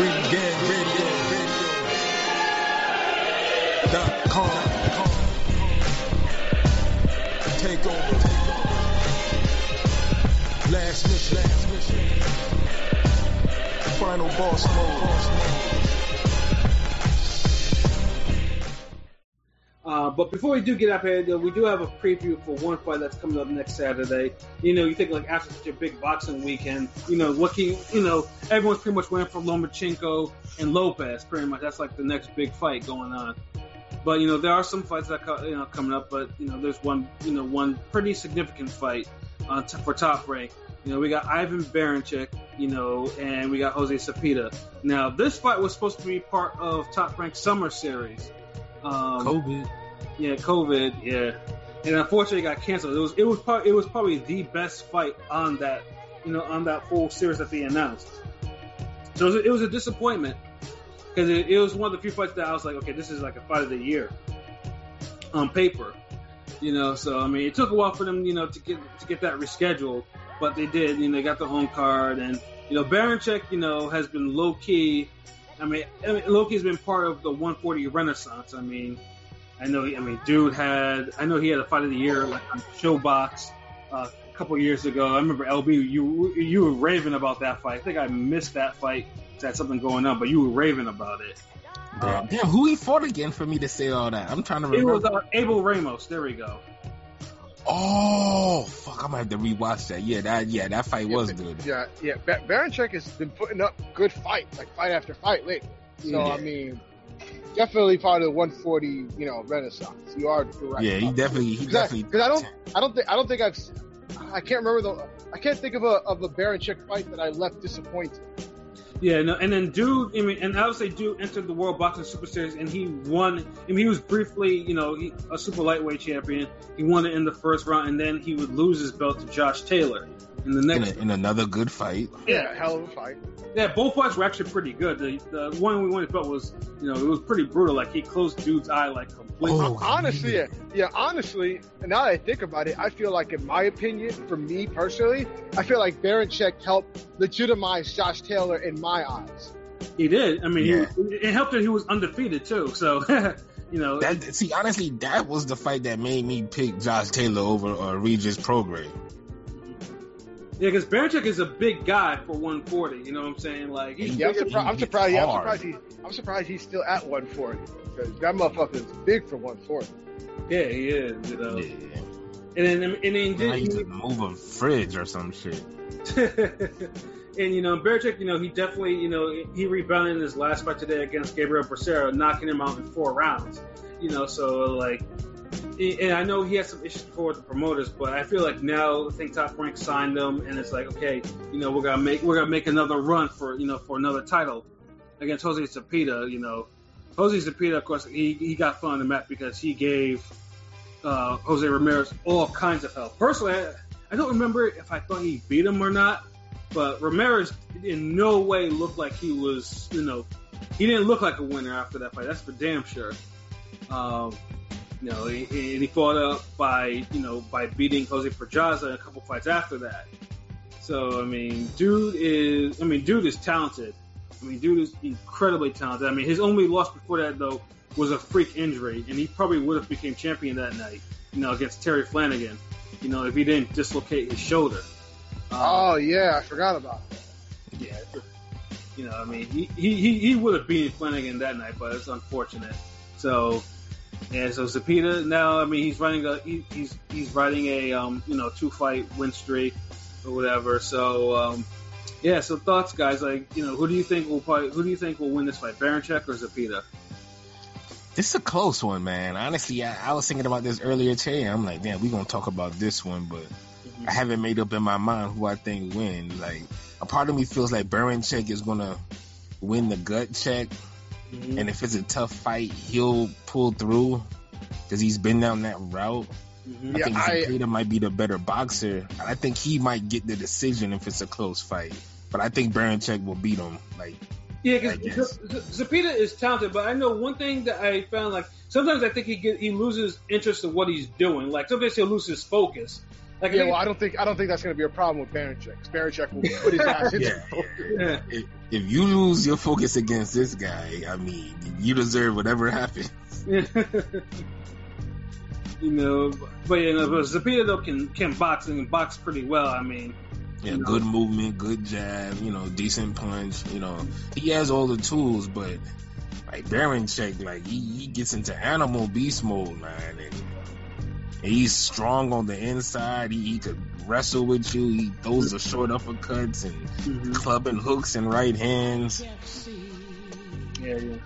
Ring Gang Radio. Dot com. Take over. Last mission. Last mission. Final boss mode. Uh, but before we do get up here, we do have a preview for one fight that's coming up next Saturday. You know, you think like after such a big boxing weekend, you know, what can you, know, everyone's pretty much waiting for Lomachenko and Lopez. Pretty much, that's like the next big fight going on. But you know, there are some fights that you know coming up. But you know, there's one, you know, one pretty significant fight uh, for top rank. You know, we got Ivan Baranchyk, you know, and we got Jose Zepeda. Now, this fight was supposed to be part of Top Rank Summer Series. Um, COVID. Yeah, COVID, yeah, and unfortunately it got canceled. It was it was probably it was probably the best fight on that you know on that full series that they announced. So it was, it was a disappointment because it, it was one of the few fights that I was like, okay, this is like a fight of the year on paper, you know. So I mean, it took a while for them, you know, to get to get that rescheduled, but they did. You know, they got the home card, and you know, Baranchyk, you know, has been low key. I mean, I mean, Loki's been part of the 140 Renaissance. I mean, I know. I mean, dude had. I know he had a fight of the year like on ShoBox uh, a couple years ago. I remember LB. You you were raving about that fight. I think I missed that fight. Had something going on, but you were raving about it. Damn, damn, who he fought again for me to say all that? I'm trying to remember. It was uh, Abel Ramos. There we go. oh, fuck! I might have to rewatch that. Yeah, that yeah, that fight Yeah, was good. Yeah, yeah. Ba- Baranchyk has been putting up good fights, like fight after fight lately. So Yeah. I mean, definitely part of the 140, you know, renaissance. You are correct. Yeah, he definitely, he definitely Because I, I don't, I don't think, I don't think I've, s- I can't remember the, I can't think of a of a Baranchyk fight that I left disappointed. Yeah, no, and then dude, I mean, and I would say dude entered the World Boxing Super Series and he won. I mean, he was briefly, you know, he, a super lightweight champion. He won it in the first round, and then he would lose his belt to Josh Taylor in the In, next. a, in another good fight. Yeah, hell of a fight. Yeah, both fights were actually pretty good. The the one we went his belt was, you know, it was pretty brutal. Like he closed dude's eye like completely. Oh, honestly, yeah, yeah, honestly, now that I think about it, I feel like, in my opinion, for me personally, I feel like Baranchyk helped legitimize Josh Taylor in my eyes. He did. I mean, Yeah. he, it helped that he was undefeated too. So, you know, That see, honestly, that was the fight that made me pick Josh Taylor over uh, Regis Prograis. Yeah, because Baranchyk is a big guy for 140. You know what I'm saying? Like, he's Yeah, I'm, bigger- surpri- I'm surprised. Yeah, I'm surprised. He, I'm surprised he's still at 140 because that motherfucker is big for 140. yeah, he is. You know, Yeah, and then and then I did, used to move a fridge or some shit. and you know, Baranchyk, you know, he definitely, you know, he rebounded in his last fight today against Gabriel Bracero, knocking him out in four rounds. You know, so like, and I know he has some issues before with the promoters, but I feel like now I think Top Rank signed him, and it's like, okay, you know, we're gonna make we're gonna make another run for you know for another title against Jose Zepeda. You know, Jose Zepeda, of course, he he got thrown on the map because he gave uh, Jose Ramirez all kinds of help. Personally, I, I don't remember if I thought he beat him or not, but Ramirez in no way looked like he was, you know, he didn't look like a winner after that fight. That's for damn sure. Um, you know, and he fought up by, you know, by beating Jose Pedraza a couple fights after that. So I mean, dude is, I mean, dude is talented. I mean, dude is incredibly talented. I mean, his only loss before that though was a freak injury, and he probably would have became champion that night, you know, against Terry Flanagan. You know, if he didn't dislocate his shoulder. Um, Oh yeah, I forgot about that. yeah. You know, I mean, he, he, he, he would have beaten Flanagan that night, but it's unfortunate. So, yeah, so Zepeda now, I mean, he's running a, he, he's, he's riding a, um, you know, two fight win streak or whatever. So, um, yeah, so thoughts, guys, like, you know, who do you think will probably, who do you think will win this fight, Baranchyk or Zepeda? This is a close one, man. Honestly, I, I was thinking about this earlier today. I'm like, damn, we gonna talk about this one, but I haven't made up in my mind who I think win. Like, a part of me feels like Baranchyk is gonna win the gut check, Mhm. and if it's a tough fight, he'll pull through because he's been down that route. Mhm. I Yeah, think Zepeda might be the better boxer. I think he might get the decision if it's a close fight. But I think Baranchyk will beat him. Like, Yeah, because Zepeda is talented, but I know one thing that I found like sometimes I think he get he loses interest in what he's doing. Like sometimes he'll lose his focus. Like, Yeah, I well, I don't think I don't think that's going to be a problem with Baranchyk. 'cause Baranchyk will put his ass into Yeah, yeah. if, if you lose your focus against this guy, I mean, you deserve whatever happens. you know, but you know, but Zepeda though can can box and box pretty well. I mean, Yeah, You know? good movement, good jab, you know, decent punch. You know, he has all the tools, but like Baranchyk, like he, he gets into animal beast mode, man, and, and he's strong on the inside. He, he could wrestle with you. He throws the short uppercuts and mhm. clubbing hooks and right hands. yeah, yeah,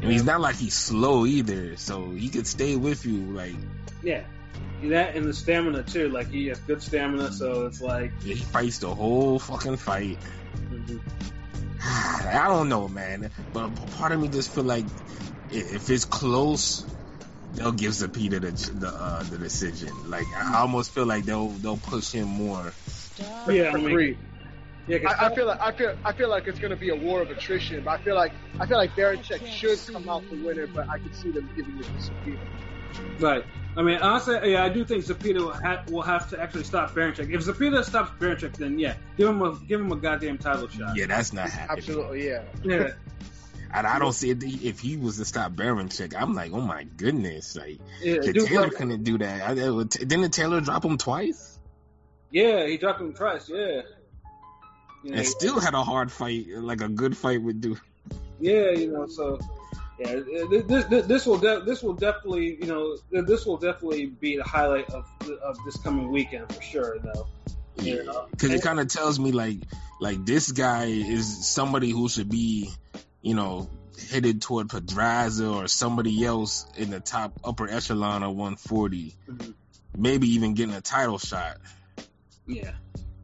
And he's not like he's slow either, so he could stay with you. Like yeah. That and the stamina too. Like he has good stamina, so it's like. yeah, he fights the whole fucking fight. mhm. I don't know, man. But part of me just feel like if it's close, they'll give Zepeda the the, uh, the decision. Like I almost feel like they'll they'll push him more. Yeah, I mean, Yeah, I, I feel like I feel I feel like it's going to be a war of attrition. But I feel like I feel like Baranchyk should come out the winner, but I can see them giving it to Zepeda. Right. I mean, honestly, yeah, I do think Zepeda will, ha- will have to actually stop Baranchyk. If Zepeda stops Baranchyk, then yeah, give him a give him a goddamn title shot. Yeah, that's not happening. Absolutely, yeah. Yeah. And I don't see it. If he was to stop Baranchyk, I'm like, oh my goodness, like Yeah, dude, Taylor like- couldn't do that. I, I- didn't Taylor drop him twice? yeah, he dropped him twice. Yeah. You know, And still had a hard fight, like a good fight with Duke. yeah, you know, so yeah, this this, this will de- this will definitely you know this will definitely be the highlight of of this coming weekend for sure. Though. Yeah, Yeah. because it kind of tells me like like this guy is somebody who should be, you know, headed toward Pedraza or somebody else in the top upper echelon of 140, Mhm. maybe even getting a title shot. Yeah.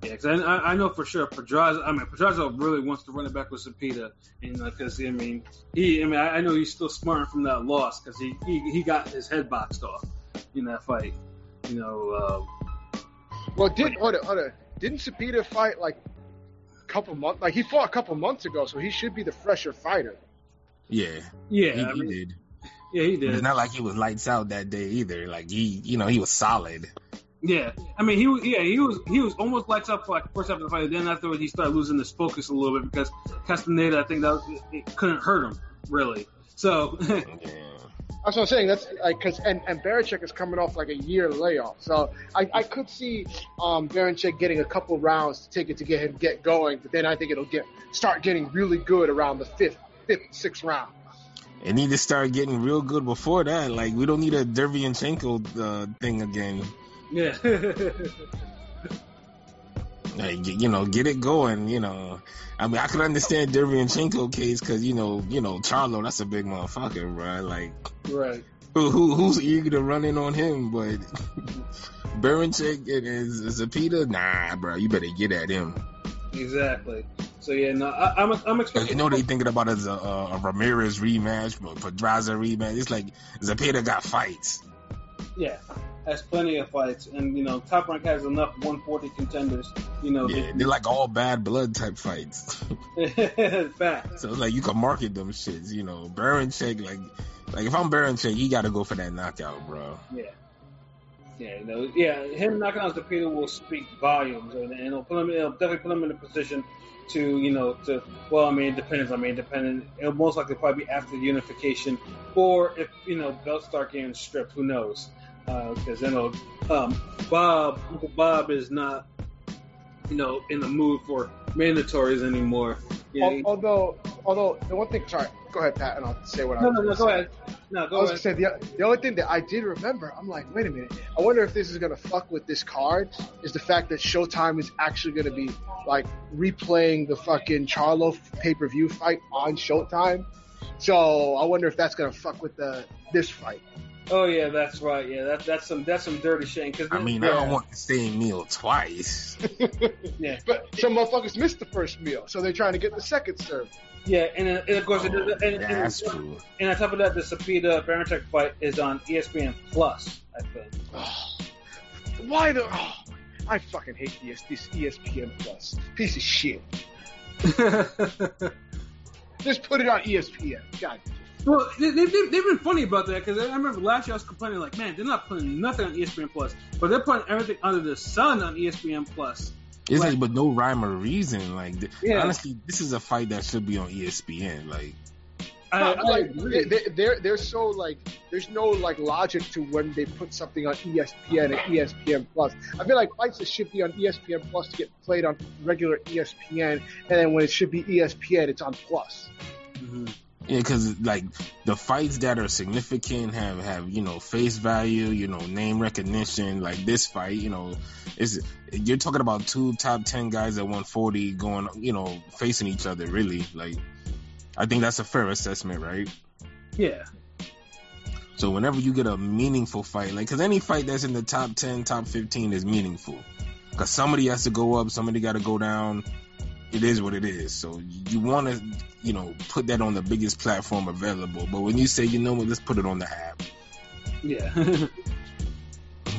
Yeah, because I, I I know for sure Pedraza. I mean, Pedraza really wants to run it back with Zepeda, and because I mean, he. I mean, I, I know he's still smarting from that loss because he, he he got his head boxed off in that fight. You know, uh, Well, did hold on, hold on. Didn't Zepeda fight like a couple months? Like he fought a couple months ago, so he should be the fresher fighter. Yeah, yeah, he, I he did. yeah, he did. It's not like he was lights out that day either. Like he, you know, he was solid. Yeah, I mean, he was. Yeah, he was. He was almost lights up for like the first half of the fight. Then afterwards, he started losing his focus a little bit because Castaneda, I think that was, it couldn't hurt him really. So Yeah. That's what I'm saying. That's like because and and Baranchyk is coming off like a year layoff, so I, I could see um Baranchyk getting a couple rounds to take it to get him get going, but then I think it'll get start getting really good around the fifth, fifth, sixth round. It need to start getting real good before that. Like we don't need a Derevyanchenko uh, thing again. yeah, Like, you know, get it going. You know, I mean, I could understand Derevyanchenko case because you know, you know, Charlo, that's a big motherfucker, bro. Like, right. who, who who's eager to run in on him? But Baranchyk and is Zepeda, nah, bro. You better get at him. Exactly. So yeah, no, I, I'm I'm 'Cause expecting. You know they thinking about as a, a, a Ramirez rematch, but Pedraza rematch. It's like Zepeda got fights. Yeah, has plenty of fights, and you know, Top Rank has enough 140 contenders. You know, Yeah, they're like all bad blood type fights. back. so like you can market them shits. You know, Baron Baranchyk, like, like if I'm Baron Baranchyk, you got to go for that knockout, bro. Yeah. Yeah, you know, yeah, him knocking out Zepeda will speak volumes, and, and it'll put him, it'll definitely put him in a position to, you know, to. Well, I mean, it depends. I mean, depending, it'll most likely probably be after the unification, or if you know belts start getting stripped, who knows? Because then it'll, um, Bob, Uncle Bob is not, you know, in the mood for mandatories anymore. You know, Al- Although, although the one thing, sorry, go ahead, Pat, and I'll say what I no, was no, no, go say. ahead. No, I go was ahead. gonna say the, the only thing that I did remember, I'm like, wait a minute. I wonder if this is gonna fuck with this card. Is the fact that Showtime is actually gonna be like replaying the fucking Charlo pay per view fight on Showtime. So I wonder if that's gonna fuck with the this fight. Oh yeah, that's right. Yeah, that, that's some that's some dirty shit. Cause I mean, I don't want the same meal twice. yeah, But some motherfuckers missed the first meal, so they're trying to get the second serve. yeah, and, uh, and of course, it- Oh, and, and, that's and, true. and on top of that, the Zepeda Baranchyk fight is on ESPN Plus. I think. Why the? Oh, I fucking hate this, this ESPN Plus piece of shit. Just put it on ESPN. God. Well, they, they, they've been funny about that because I remember last year I was complaining like, man, they're not putting nothing on ESPN Plus, but they're putting everything under the sun on ESPN Plus. It's Right. like, but no rhyme or reason. Like, th- Yeah. honestly, this is a fight that should be on ESPN. Like, I, I like, they, they're they're so like there's no like logic to when they put something on ESPN and ESPN Plus. I feel like fights that should be on ESPN Plus to get played on regular ESPN, and then when it should be ESPN, it's on Plus. Mhm. Yeah, because like the fights that are significant have have you know face value, you know name recognition. Like this fight, you know, is you're talking about two top ten guys at 140 going, you know, facing each other. Really, like, I think that's a fair assessment, right? Yeah. So whenever you get a meaningful fight, like, cause any fight that's in the top 10, top 15 is meaningful. Cause somebody has to go up, somebody got to go down. It is what it is. So you want to, you know, put that on the biggest platform available. But when you say, you know what, let's put it on the app. Yeah.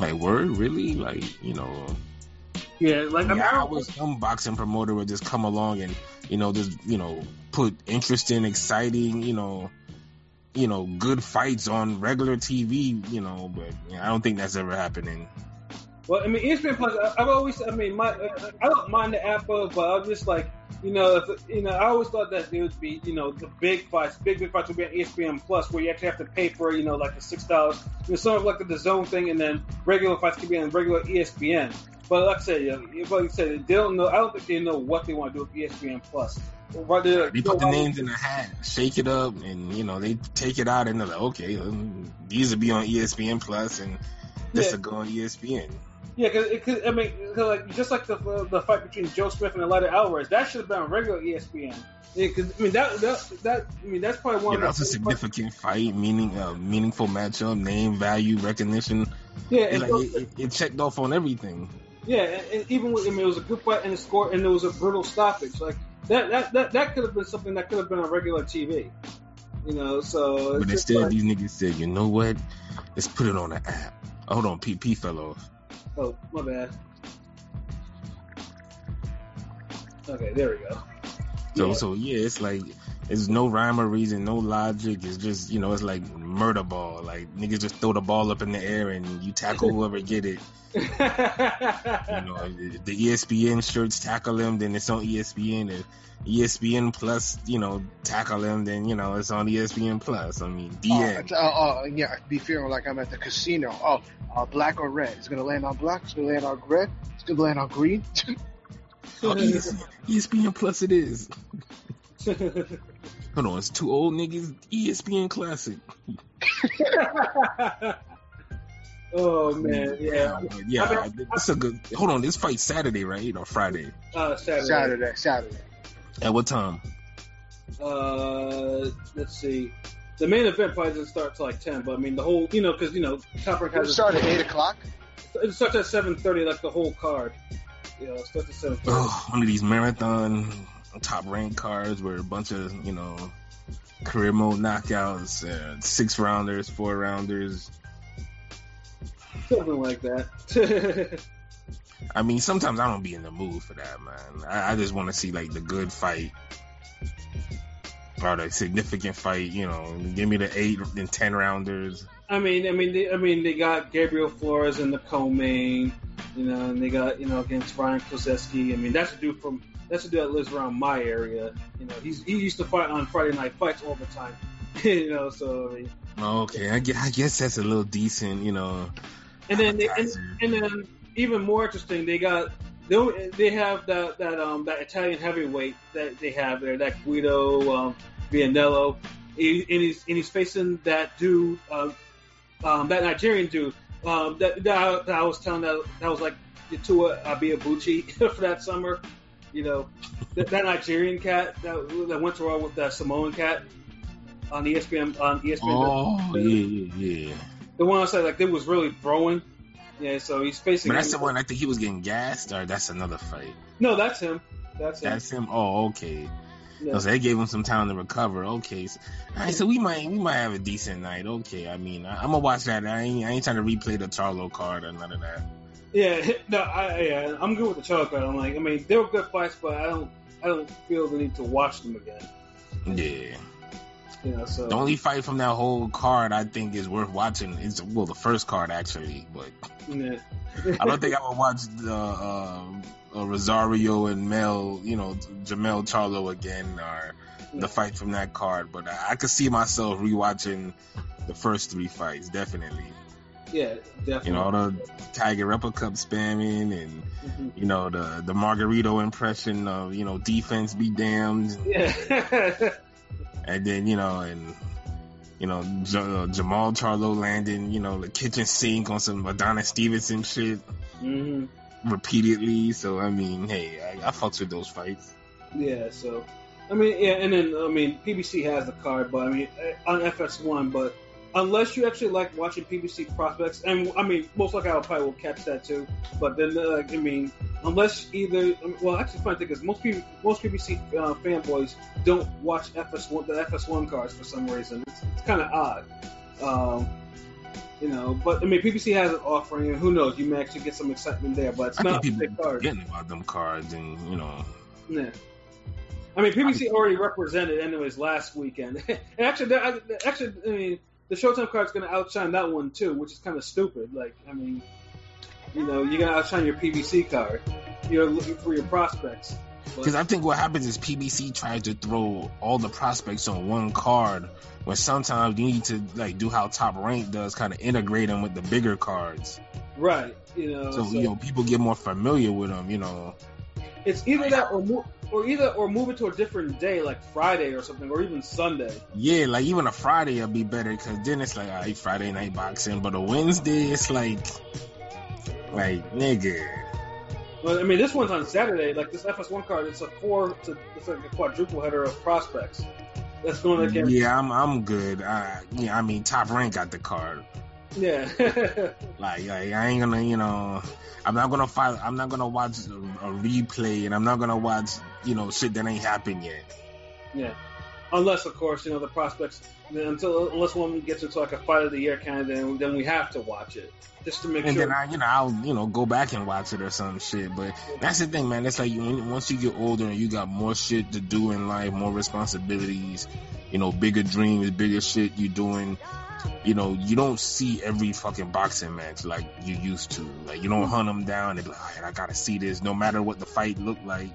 Like, word? Really? Like, you know, yeah. Like, I mean, I was some boxing promoter would just come along and, you know, just, you know, put interesting, exciting, you know, you know, good fights on regular TV, you know, but yeah, I don't think that's ever happening. Well, I mean, ESPN Plus. I- I've always, I mean, my, I don't mind the app, but I'm just like, you know, if you know, I always thought that there would be, you know, the big fights, big big fights would be on ESPN Plus, where you actually have to pay for, you know, like the six dollars, you know, sort of like the zone thing, and then regular fights could be on regular ESPN. But like I said, you know, like I said, they don't know. I don't think they know what they want to do with ESPN Plus. Whether They put the names in a hat, shake it up, and you know they take it out, and they're like, okay, um, these will be on ESPN Plus, and this Yeah. will go on ESPN. Yeah, because it ca I mean, cause like just like the the fight between Joe Smith and Eleider Alvarez, that should have been on regular ESPN. Yeah, 'cause, I mean that, that that I mean that's probably one Yeah, of that's a significant fight, meaning uh, meaningful matchup, name, value, recognition. Yeah, It, like, it, it, it checked off on everything. yeah, and, and even with, I mean it was a good fight and the score, and there was a brutal stoppage. Like that that that, that could have been something that could have been on regular TV. You know, so But instead, like- these niggas said, you know what? Let's put it on the app. Hold on, PP fell off. Oh my bad. Okay, there we go. So Yeah. so yeah, it's like it's no rhyme or reason, no logic. It's just you know, it's like murder ball. Like niggas just throw the ball up in the air and you tackle whoever get it. You know, the ESPN shirts tackle them, then it's on ESPN. If ESPN Plus, you know, tackle them, then you know it's on ESPN Plus. I mean, the Oh, uh, uh, yeah, be feeling like I'm at the casino. Oh, uh, black or red? It's gonna land on black. It's gonna land on red. It's gonna land on green. Oh, ES- ESPN Plus, it is. Hold on, it's two old niggas. ESPN Classic. oh man, yeah. But yeah. I mean, It's a good. Hold on, this fight Saturday, right, or Friday? Uh, Saturday. Saturday, Saturday. At what time? Uh, let's see. The main event probably doesn't start till like ten, but I mean the whole, you know, because you know, Top Rank It'll has start at eight o'clock. it starts at seven thirty, like the whole card. You know, it starts at seven thirty. Oh, one of these marathon top rank cards where a bunch of you know career mode knockouts, uh, six rounders, four rounders. Something like that. I mean, sometimes I don't be in the mood for that, man. I, I just want to see like the good fight or the significant fight. You know, give me the eight and ten rounders. I mean, I mean, they, I mean, they got Gabriel Flores in the co-main, you know, and they got you know against Ryan Kozeski. I mean, that's a dude from that's a dude that lives around my area. You know, he's he used to fight on Friday Night Fights all the time. you know, so I mean, Okay, I guess, I guess that's a little decent. You know, and then they, and, and then even more interesting, they got they they have that that um that Italian heavyweight that they have there, that Guido um, Vianello, he, and he's and he's facing that dude, um, um that Nigerian dude, um that that I, that I was telling that that was like Yatua Abiabuchi for that summer, you know, that, that Nigerian cat that that went to war with that Samoan cat on ESPN on ESPN. Oh yeah, yeah, yeah. The one I said like it was really throwing. Yeah, so he's facing. But that's the one I think he was getting gassed, or that's another fight. No, that's him. That's him. That's him. Oh, okay. Yeah. So they gave him some time to recover. Okay, so, all right, so we might we might have a decent night. Okay, I mean I, I'm gonna watch that. I ain't I ain't trying to replay the Charlo card or none of that. Yeah, no, I, yeah, I'm good with the Charles card. I'm like, I mean, they were good fights, but I don't, I don't feel the need to watch them again. Yeah. You know, so The only fight from that whole card I think is worth watching is well the first card actually, but yeah. I don't think I would watch the uh, uh, Rosario and Mel, you know, Jermell Charlo again or the fight from that card. But I, I could see myself rewatching the first three fights definitely. Yeah, definitely. You know, all the Tiger Uppercut spamming and Mhm. you know the the Margarito impression of you know defense be damned, yeah, and then you know and. You know, J- uh, Jermall Charlo landing, you know, the kitchen sink on some Madonna Stevenson shit. hmm repeatedly. So I mean, hey, I, I fucks with those fights. yeah. So, I mean, yeah, and then I mean, PBC has the card, but I mean, on FS1, but unless you actually like watching PBC prospects, and I mean, most likely I probably will catch that too. But then, uh, like, I mean, unless either, well, actually, funny thing is most people, most PBC uh, fanboys don't watch FS1 the FS1 cards for some reason. It's, it's kind of odd. Um, you know, but I mean, PBC has an offering, and who knows, you may actually get some excitement there. But it's I not think people forgetting about them cards, and you know, Yeah. I mean, PBC already represented anyways last weekend. and actually, actually, I mean, the Showtime card's going to outshine that one too, which is kind of stupid. Like, I mean, you know, you're going to outshine your PBC card. You're looking for your prospects. Because I think what happens is PBC tries to throw all the prospects on one card, when sometimes you need to like do how Top Rank does, kind of integrate them with the bigger cards, right. You know, so, so you know people get more familiar with them. You know, it's either that or mo- or either or move it to a different day, like Friday or something, or even Sunday. yeah, like even a Friday would be better because then it's like all right, Friday night boxing, but a Wednesday it's like, like nigga. Well, I mean, this one's on Saturday. Like this FS1 card, it's a four, it's, a, it's like a quadruple header of prospects. That's going against Yeah, I'm I'm good. Uh, yeah, I mean, top rank got the card. Yeah. Like, like I ain't gonna, you know, I'm not gonna fight. I'm not gonna watch a, a replay, and I'm not gonna watch, you know, shit that ain't happened yet. yeah. Unless, of course, you know the prospects. Until unless one gets into like a fight of the year kind of, then then we have to watch it just to make And sure. then I, you know, I'll, you know, go back and watch it or some shit. But that's the thing, man. It's like when, once you get older and you got more shit to do in life, more responsibilities, you know, bigger dreams, bigger shit you're doing. You know, you don't see every fucking boxing match like you used to. Like you don't hunt them down and be like, "All right, I gotta see this, no matter what the fight looked like.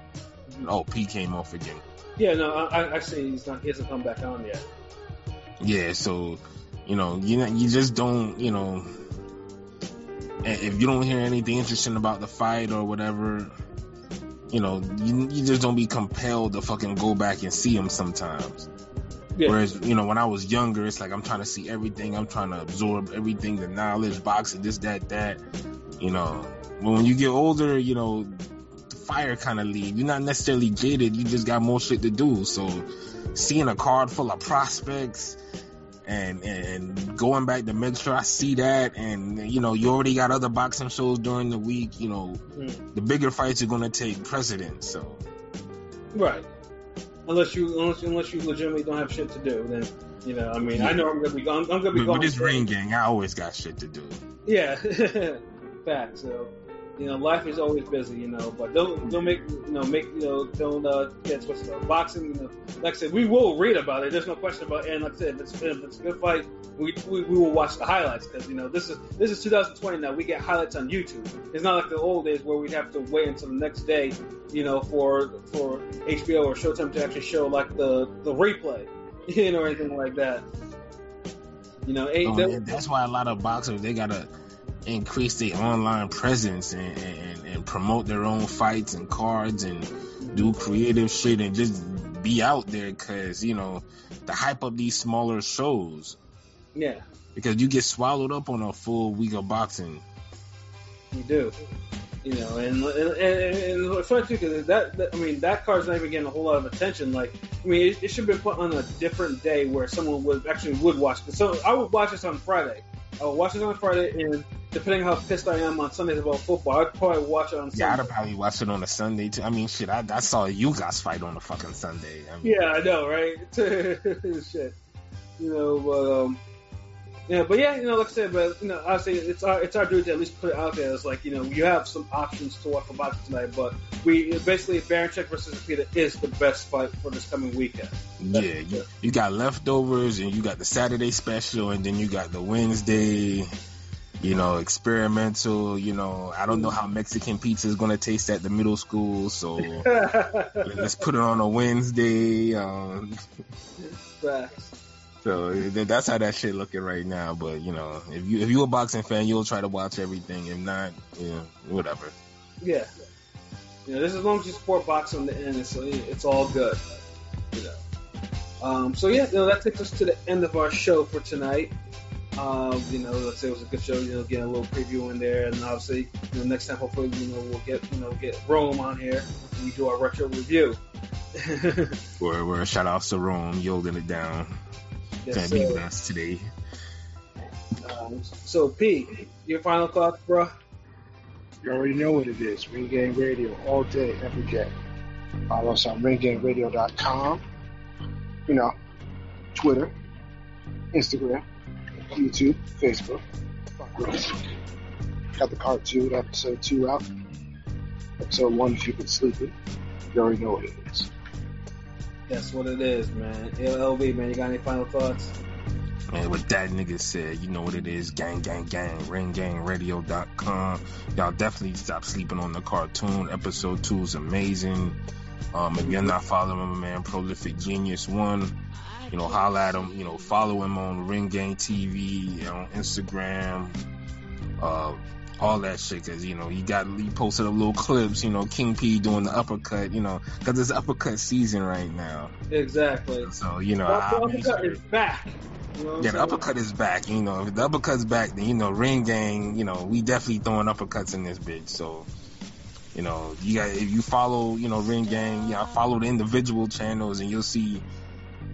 Oh, P came off again. Yeah, no, I, I see he's not. He hasn't come back on yet. Yeah, so you know, you know, you just don't, you know, if you don't hear anything interesting about the fight or whatever, you know, you, you just don't be compelled to fucking go back and see him sometimes. Yeah. Whereas, you know, when I was younger, it's like I'm trying to see everything, I'm trying to absorb everything, the knowledge, boxing, this, that, that, you know. But when you get older, you know, fire kind of leave. You're not necessarily jaded, you just got more shit to do. So seeing a card full of prospects and and going back to make sure I see that and you know you already got other boxing shows during the week you know Mm. the bigger fights are going to take precedence so Right. Unless you unless unless you legitimately don't have shit to do, then you know. I mean, I know I'm gonna be going. I'm gonna be with, going. with this ring gang I always got shit to do Yeah, fact. So, you know, life is always busy, you know. But don't don't make you know make you know don't uh, get twisted. Up. Boxing, you know, like I said, we will read about it. There's no question about. It. And like I said, if it's, if it's a good fight, we, we, we will watch the highlights because you know this is this is 2020 now. We get highlights on YouTube. It's not like the old days where we'd have to wait until the next day, you know, for for HBO or Showtime to actually show like the the replay, you know, or anything like that. You know, eight, Um, that's why a lot of boxers they gotta increase their online presence and, and, and promote their own fights and cards and do creative shit and just be out there because you know to hype up these smaller shows yeah. because you get swallowed up on a full week of boxing You do. You know, and and, and, and what's funny too, because that, that I mean that card's not even getting a whole lot of attention. Like, I mean, it, it should been put on a different day where someone would actually would watch. it. So I would watch this on Friday. I would watch this on Friday, and depending how pissed I am on Sundays about football, I'd probably watch it on Yeah, I'd probably watched it on a Sunday too. I mean, shit, I, I saw you guys fight on a fucking Sunday. I mean, Yeah, I know, right? Shit. You know, but um, Yeah, but yeah, you know, like I said, but you know, obviously it's our it's our duty to at least put it out there. It's like you know, you have some options to watch for boxing tonight, but we basically Baranchyk versus Peter is the best fight for this coming weekend. Yeah, you, you got leftovers and you got the Saturday special and then you got the Wednesday, you know, experimental. You know, I don't know how Mexican pizza is gonna taste at the middle school, so let's put it on a Wednesday. Um, so that's how that shit looking right now. But you know, if you if you a boxing fan, you'll try to watch everything. If not, you know, whatever. Yeah. You know, this as long as you support boxing on the end, it's, it's all good. You know. Um, so yeah, you know, that takes us to the end of our show for tonight. Um, you know, let's say it was a good show. You know, getting a little preview in there, and obviously, you know, next time hopefully, you know, we'll get you know get Rome on here and we do our retro review. Where where shout out to Rome, holding it down. Yes, Can't be with us today. Um, so P, your final thoughts, bro? You already know what it is. Ring Gang Radio all day, every day. Follow us on ringgangradio.com. You know, Twitter, Instagram, YouTube, Facebook. Fuck with us. Got the cartoon episode two out. Episode one, if you've been sleeping. You already know what it is. That's what it is, man. LB, man, you got any final thoughts? Man, what that nigga said, you know what it is. Gang, gang, gang. Ringgangradio.com. Y'all definitely stop sleeping on the cartoon. Episode two is amazing. Um, if you're not following my man, Prolific Genius One, you know, holla at him. You know, follow him on Ring Gang TV, on Instagram, uh, all that shit. Cause you know, he got he posted a little clips. You know, King P doing the uppercut. You know, cause it's uppercut season right now. Exactly. So you know, Well, the uppercut sure- is back. You know yeah, the saying? uppercut is back. You know, if the uppercut's back, then you know, ring gang. You know, we definitely throwing uppercuts in this bitch. So, you know, you got if you follow, you know, ring gang, yeah, follow the individual channels, and you'll see,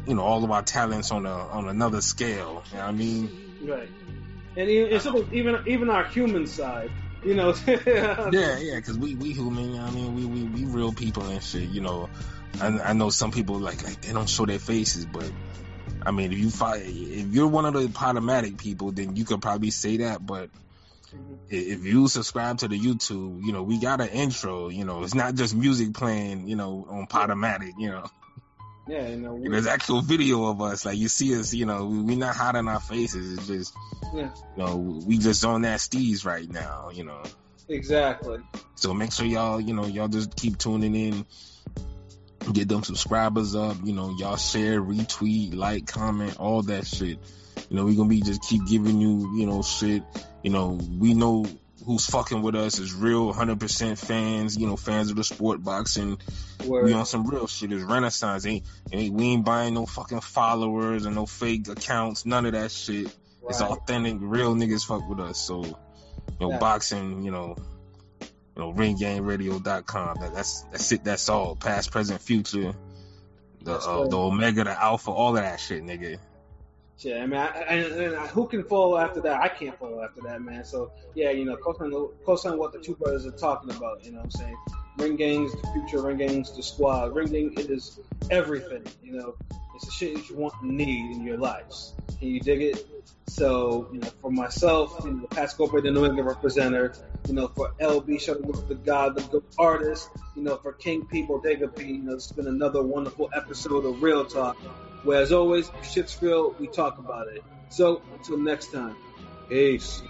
you know, all of our talents on a on another scale. You know what I mean? Right. And even, and even even our human side, you know. Yeah, yeah, because we we human. You know what I mean, we we we real people and shit. You know, I, I know some people like like they don't show their faces, but. I mean, if you find, if you're one of the Podomatic people, then you could probably say that. But if you subscribe to the YouTube, you know, we got an intro. You know, it's not just music playing. You know, on Podomatic. You know, Yeah, you know. we- there's actual video of us. Like you see us. You know, we, we not hiding our faces. It's just, Yeah. you know, we just on that steez right now. You know. Exactly. So make sure y'all, you know, y'all just keep tuning in. Get them subscribers up, you know, y'all share, retweet, like, comment, all that shit. You know, we gonna be just keep giving you, you know, shit. You know, we know who's fucking with us is real 100% fans, you know, fans of the sport boxing. Word. We on some real shit. It's renaissance. Ain't, ain't we ain't buying no fucking followers and no fake accounts. None of that shit. It's authentic. Real niggas fuck with us. So, you know, Yeah. boxing, you know, you know, ringgangradio.com. That, that's that's it. That's all. Past, present, future. The uh, the omega, the alpha, all of that shit, nigga. Yeah, I mean, I, I, and who can follow after that? I can't follow after that, man. So yeah, you know, co-sign, what the two brothers are talking about. You know, what I'm saying ring gangs, the future ring gangs, the squad. Ring gang, it is everything. You know, it's the shit that you want and need in your lives. Can you dig it? So, you know, for myself, you know, Pat Scoper, the New England representative, you know, for LB Shuttleworth, the God, the good artist, you know, for King P, Bodega P, you know, it's been another wonderful episode of Real Talk. Where, as always, shit's real, we talk about it. So, until next time, peace.